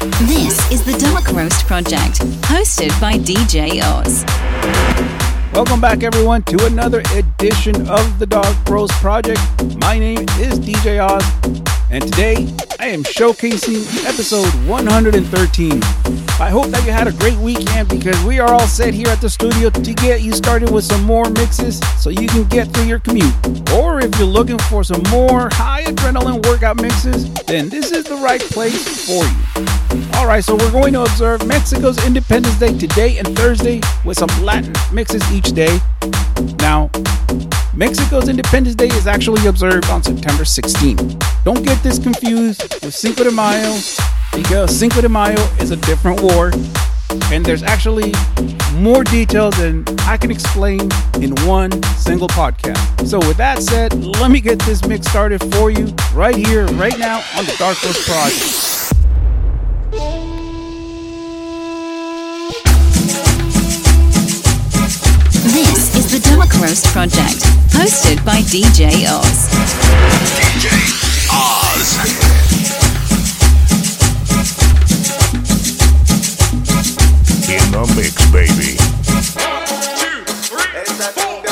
This is the Dark Roast Project, hosted by DJ Oz. Welcome back, everyone, to another edition of the Dark Roast Project. My name is DJ Oz, and today I am showcasing episode 113. I hope that you had a great weekend because we are all set here at the studio to get you started with some more mixes so you can get through your commute. Or if you're looking for some more high adrenaline workout mixes, then this is the right place for you. Alright, so we're going to observe Mexico's Independence Day today and Thursday with some Latin mixes each day. Now, Mexico's Independence Day is actually observed on September 16th. Don't get this confused with Cinco de Mayo because Cinco de Mayo is a different war and there's actually more details than I can explain in one single podcast. So, with that said, let me get this mix started for you right here, right now on the Dark Roast Project. This is the Dark Roast Project, hosted by DJ Oz. DJ Oz. In the mix, baby. Esta cumbia buena,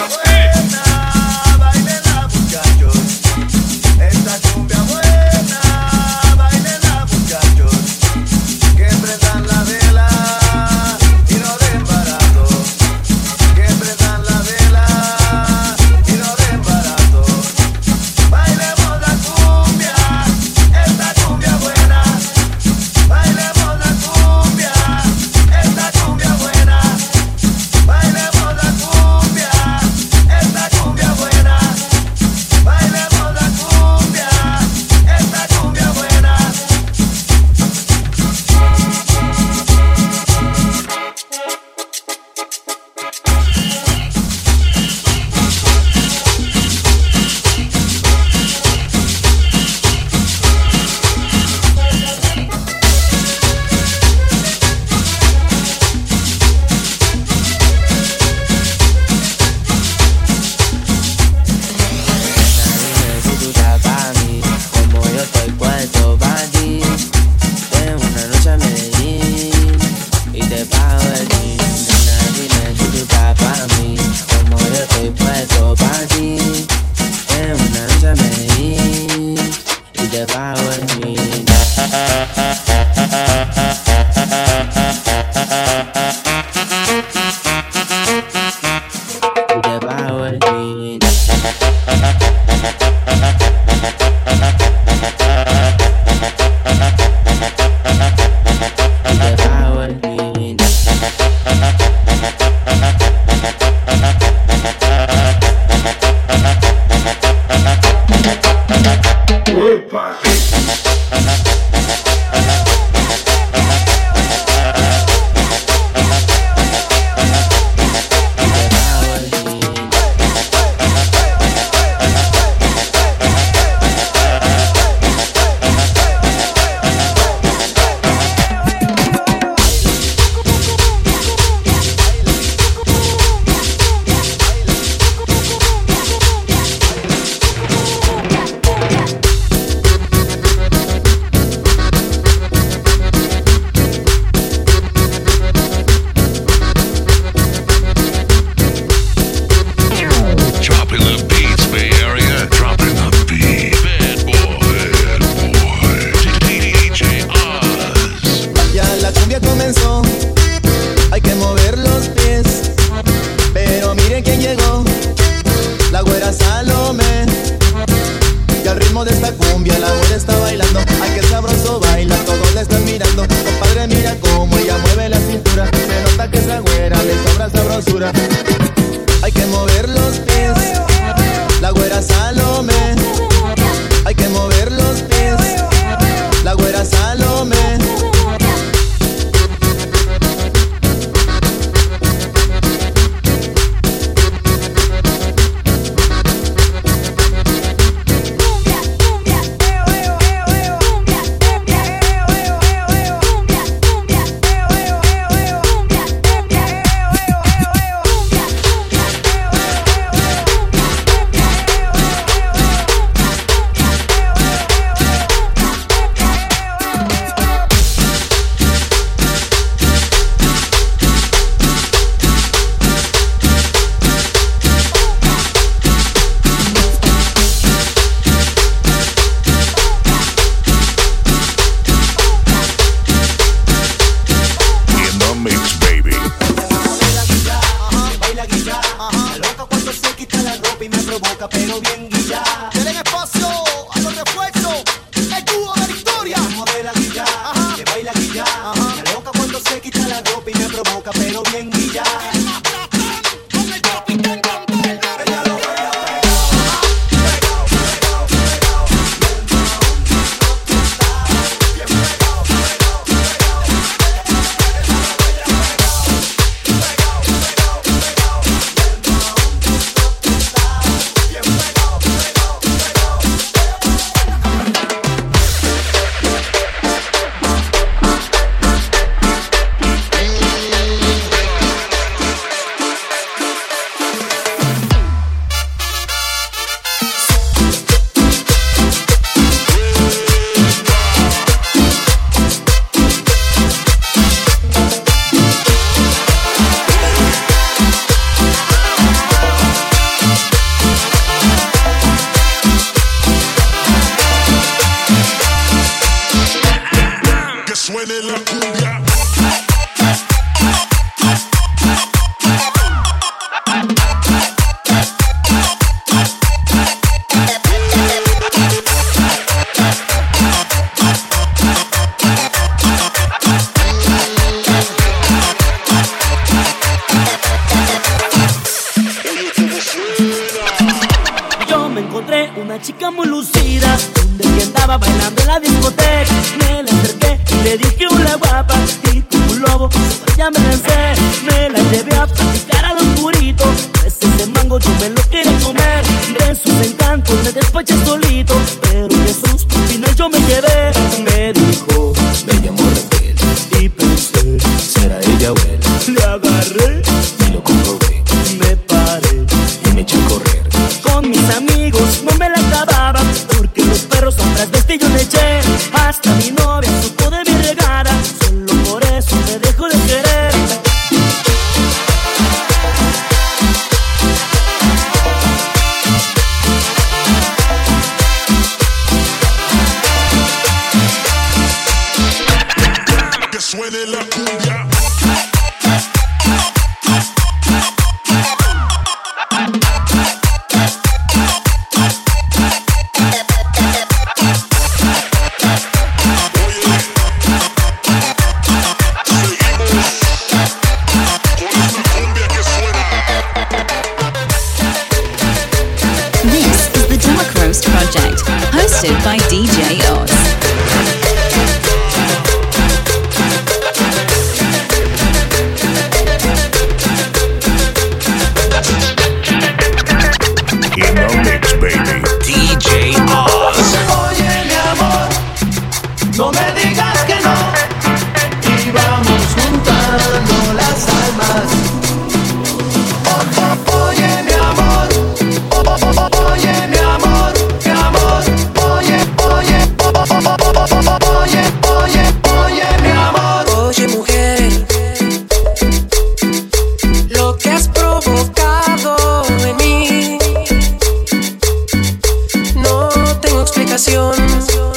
habitación.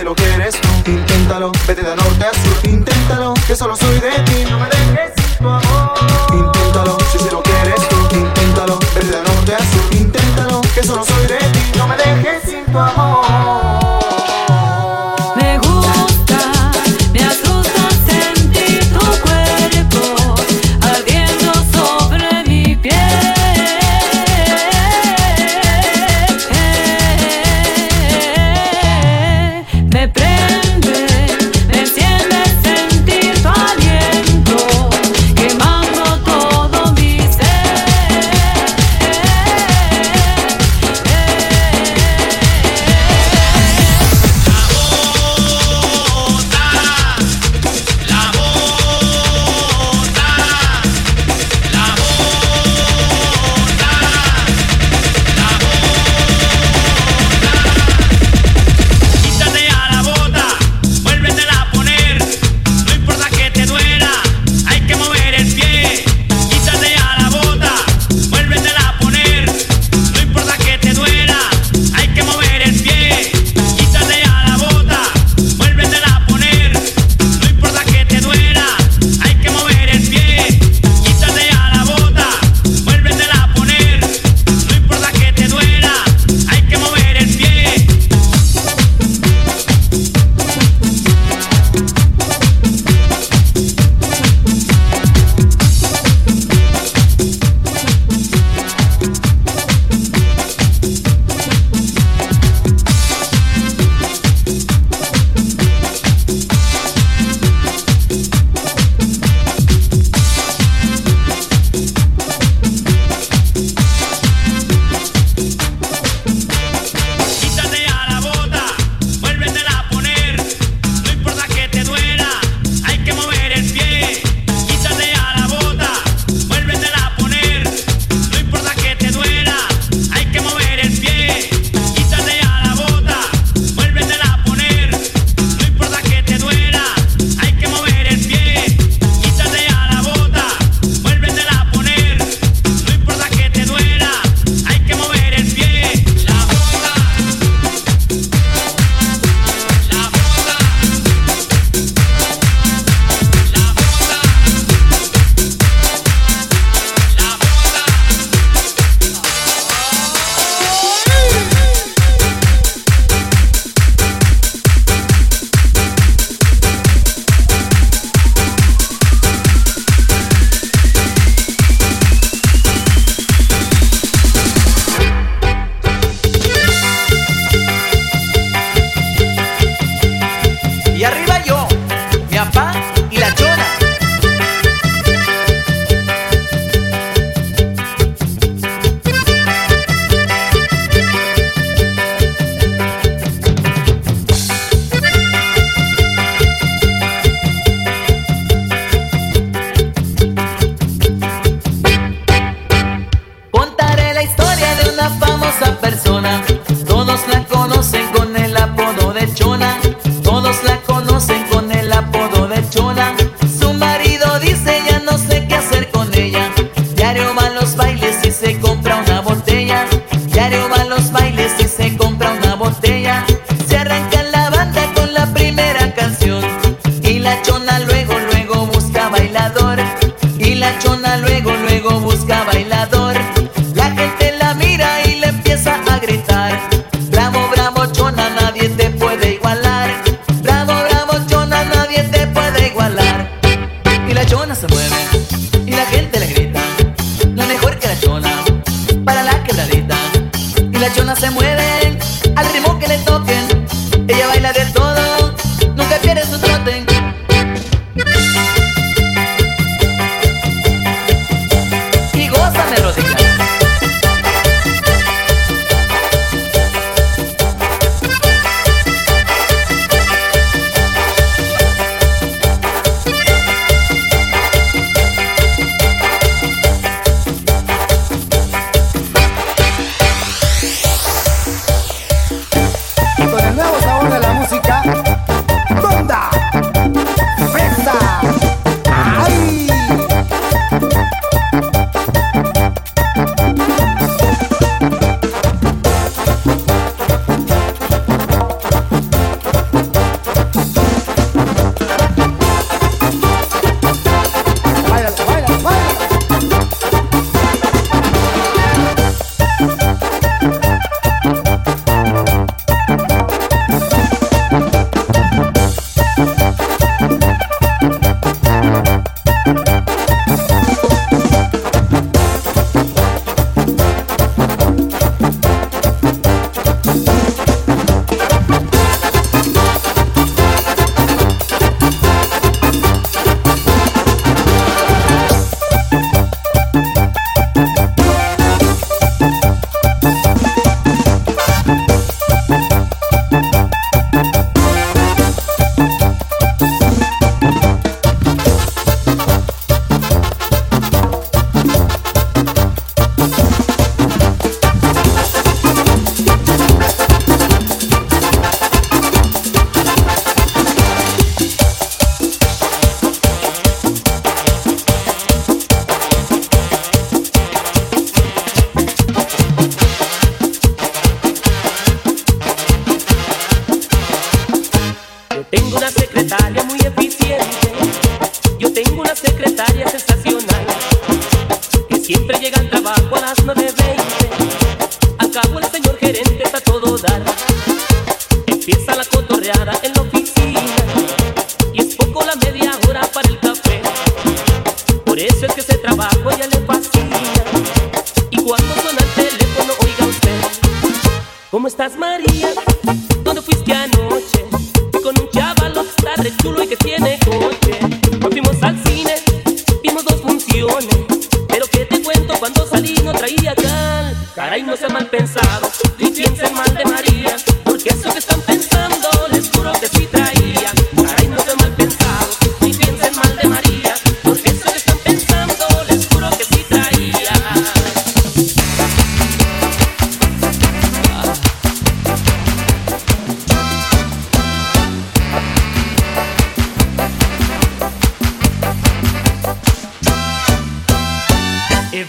si lo quieres tú. Inténtalo, vete de norte a sur. Inténtalo, que solo soy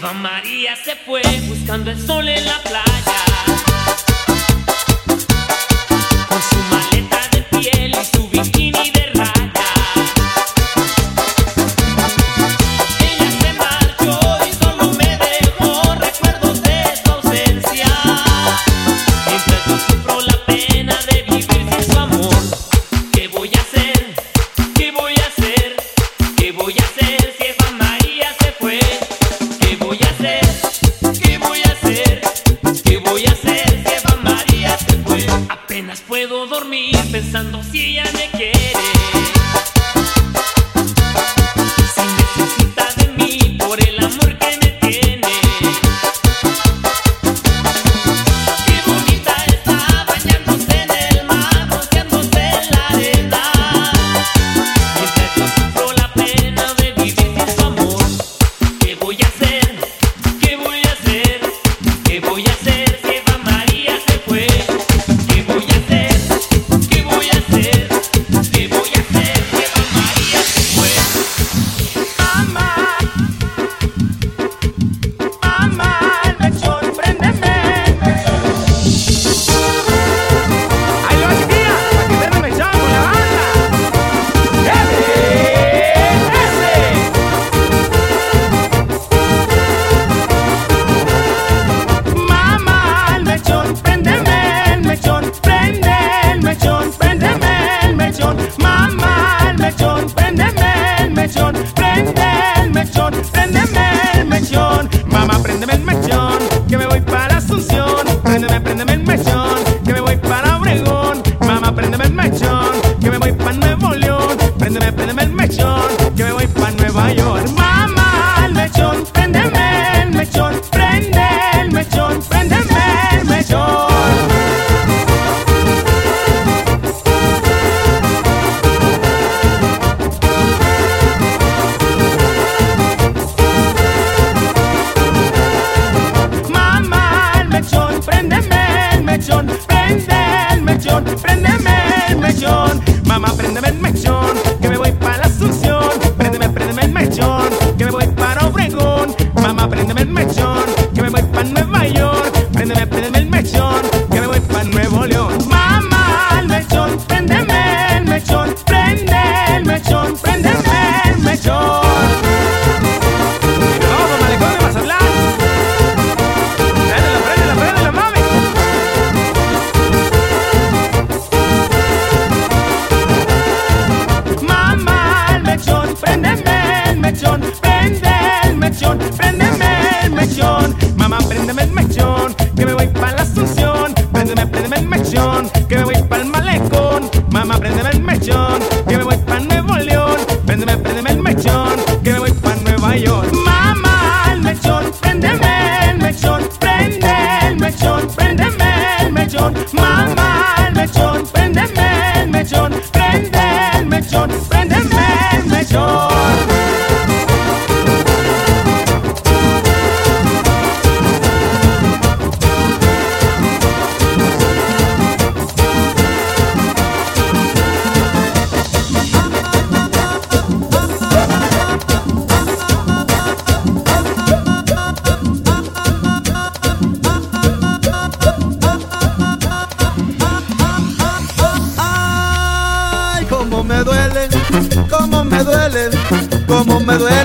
Eva María se fue buscando el sol en la playa.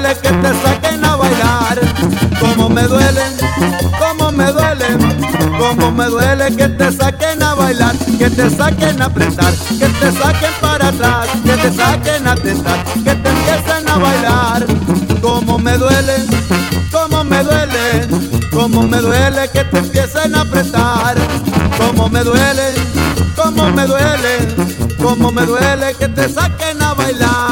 duele que te saquen a bailar. Como me duele, como me duele, como me duele que te saquen a bailar, que te saquen a apretar, que te saquen para atrás, que te saquen a tentar, que te empiecen a bailar. Como me duele, como me duele, como me duele que te empiecen a apretar. Como me duele, como me duele, como me duele que te saquen a bailar.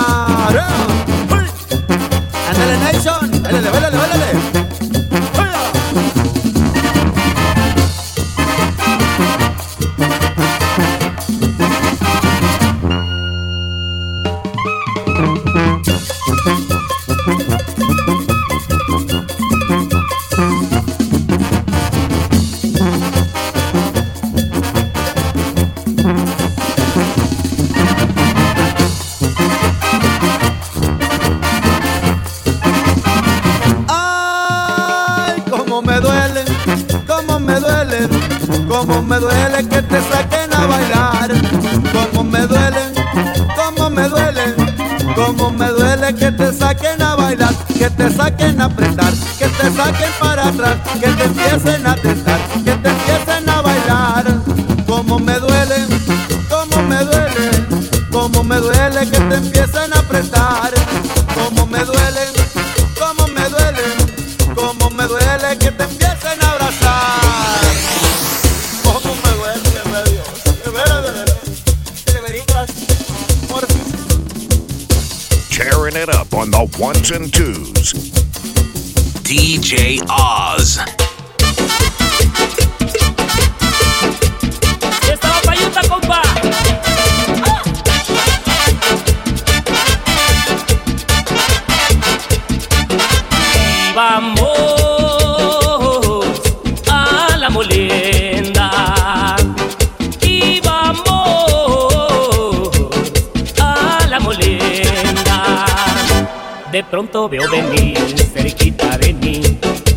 saquen a apretar, que te saquen para atrás, que te empiecen a tentar. pronto veo venir cerquita de mí.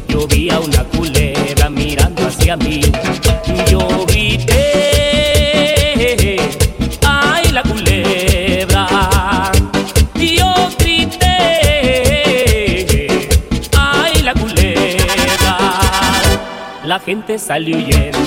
Yo vi a una culebra mirando hacia mí. Yo grité, ay la culebra. Yo grité, ay la culebra. La gente salió huyendo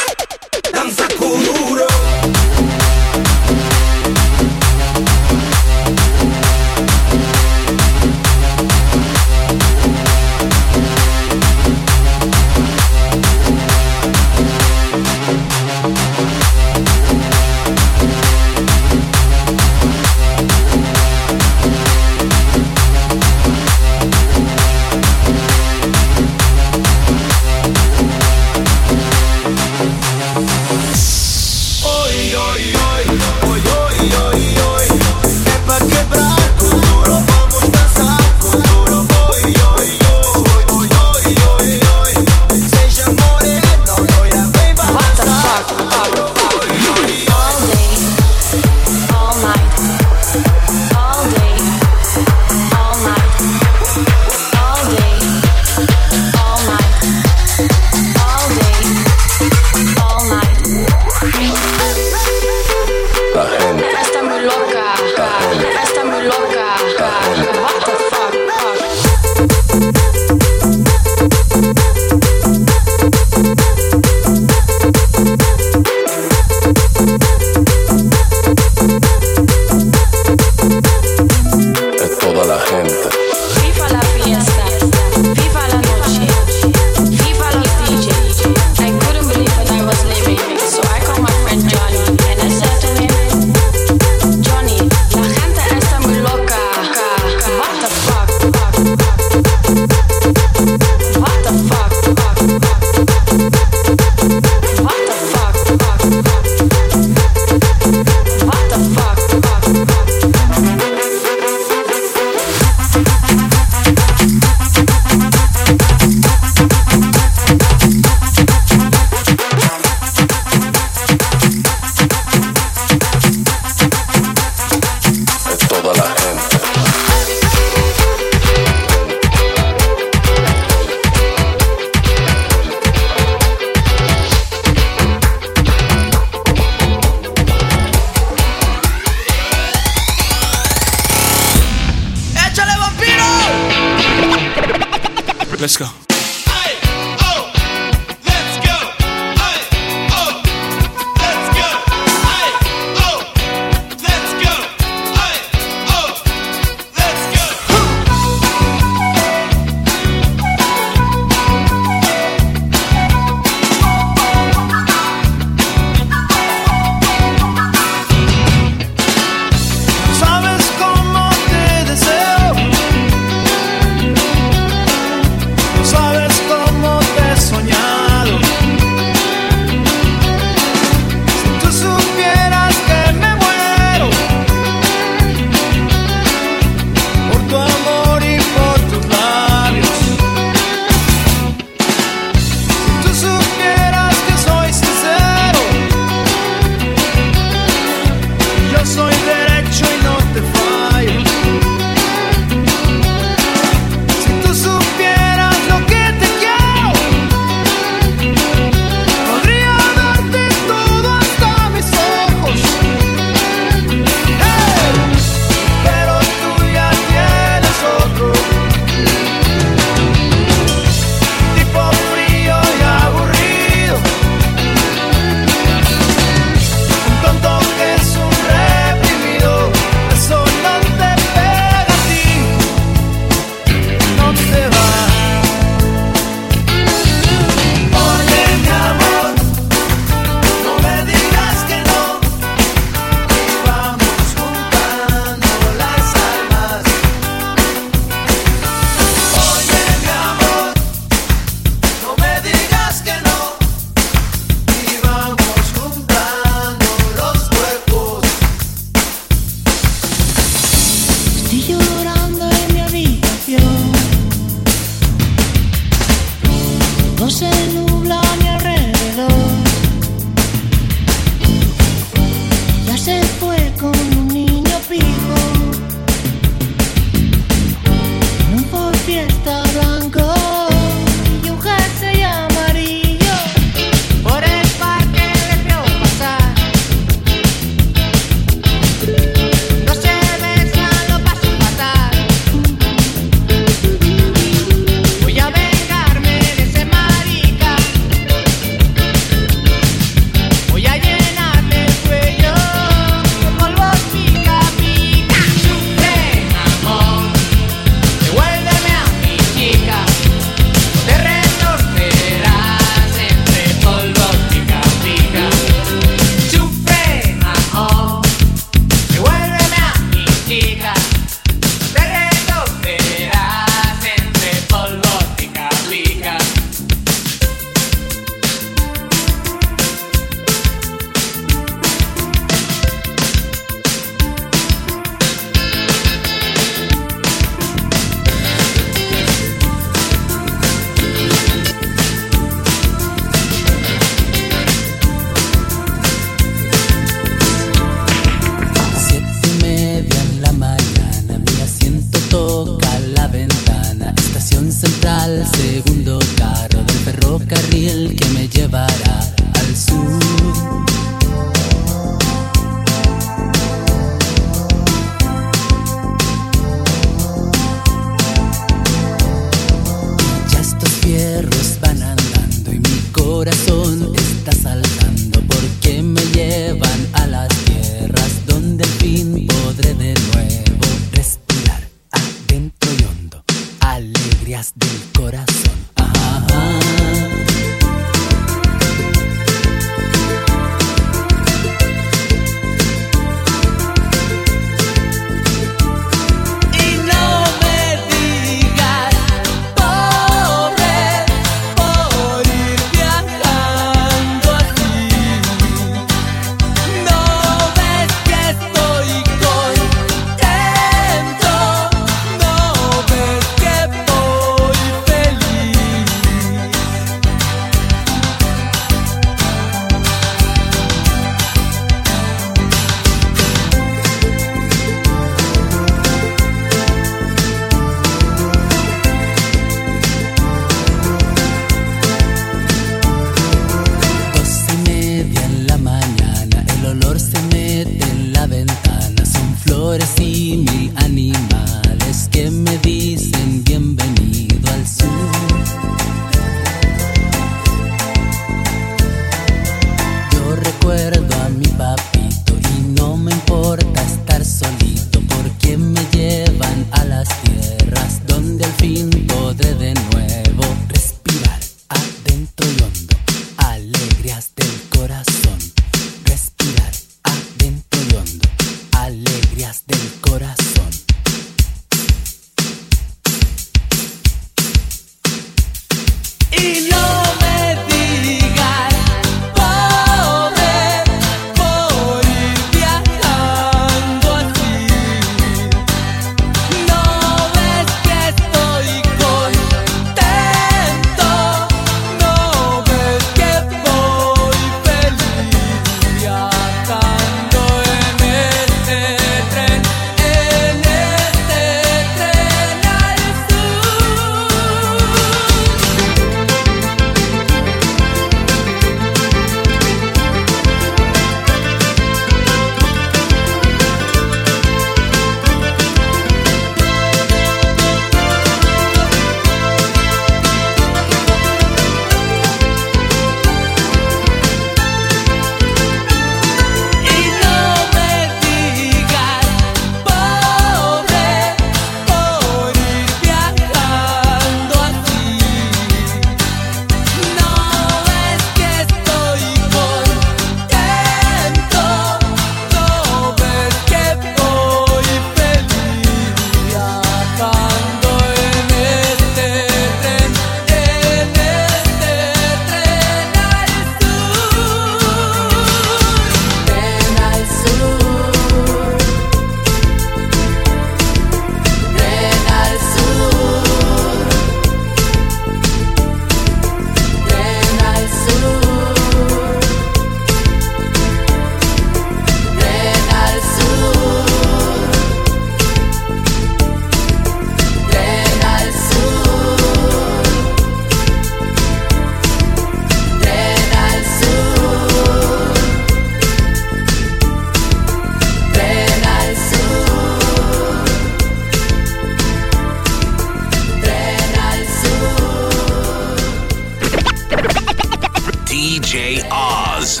Oz.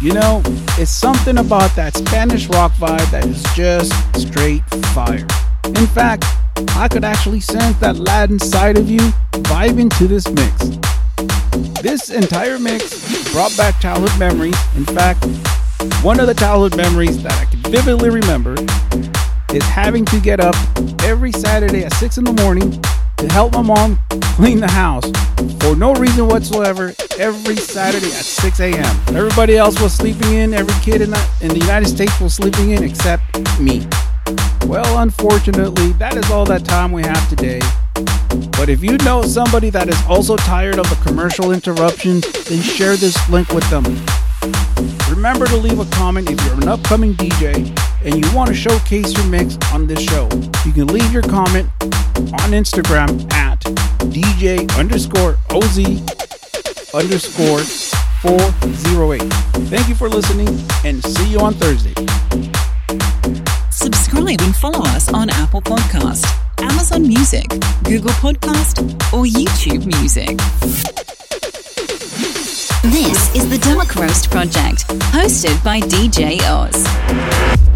You know, it's something about that Spanish rock vibe that is just straight fire. In fact, I could actually sense that Latin side of you vibing to this mix. This entire mix brought back childhood memories. In fact, one of the childhood memories that I can vividly remember is having to get up every Saturday at 6 in the morning to help my mom clean the house for no reason whatsoever every Saturday at 6 a.m. Everybody else was sleeping in, every kid in the, in the United States was sleeping in except me. Well, unfortunately, that is all that time we have today. But if you know somebody that is also tired of the commercial interruptions, then share this link with them. Remember to leave a comment if you're an upcoming DJ and you want to showcase your mix on this show. You can leave your comment on Instagram at DJ underscore OZ underscore 408. Thank you for listening and see you on Thursday. Subscribe and follow us on Apple Podcast, Amazon Music, Google Podcast, or YouTube Music. This is the Dark Roast Project, hosted by DJ Oz.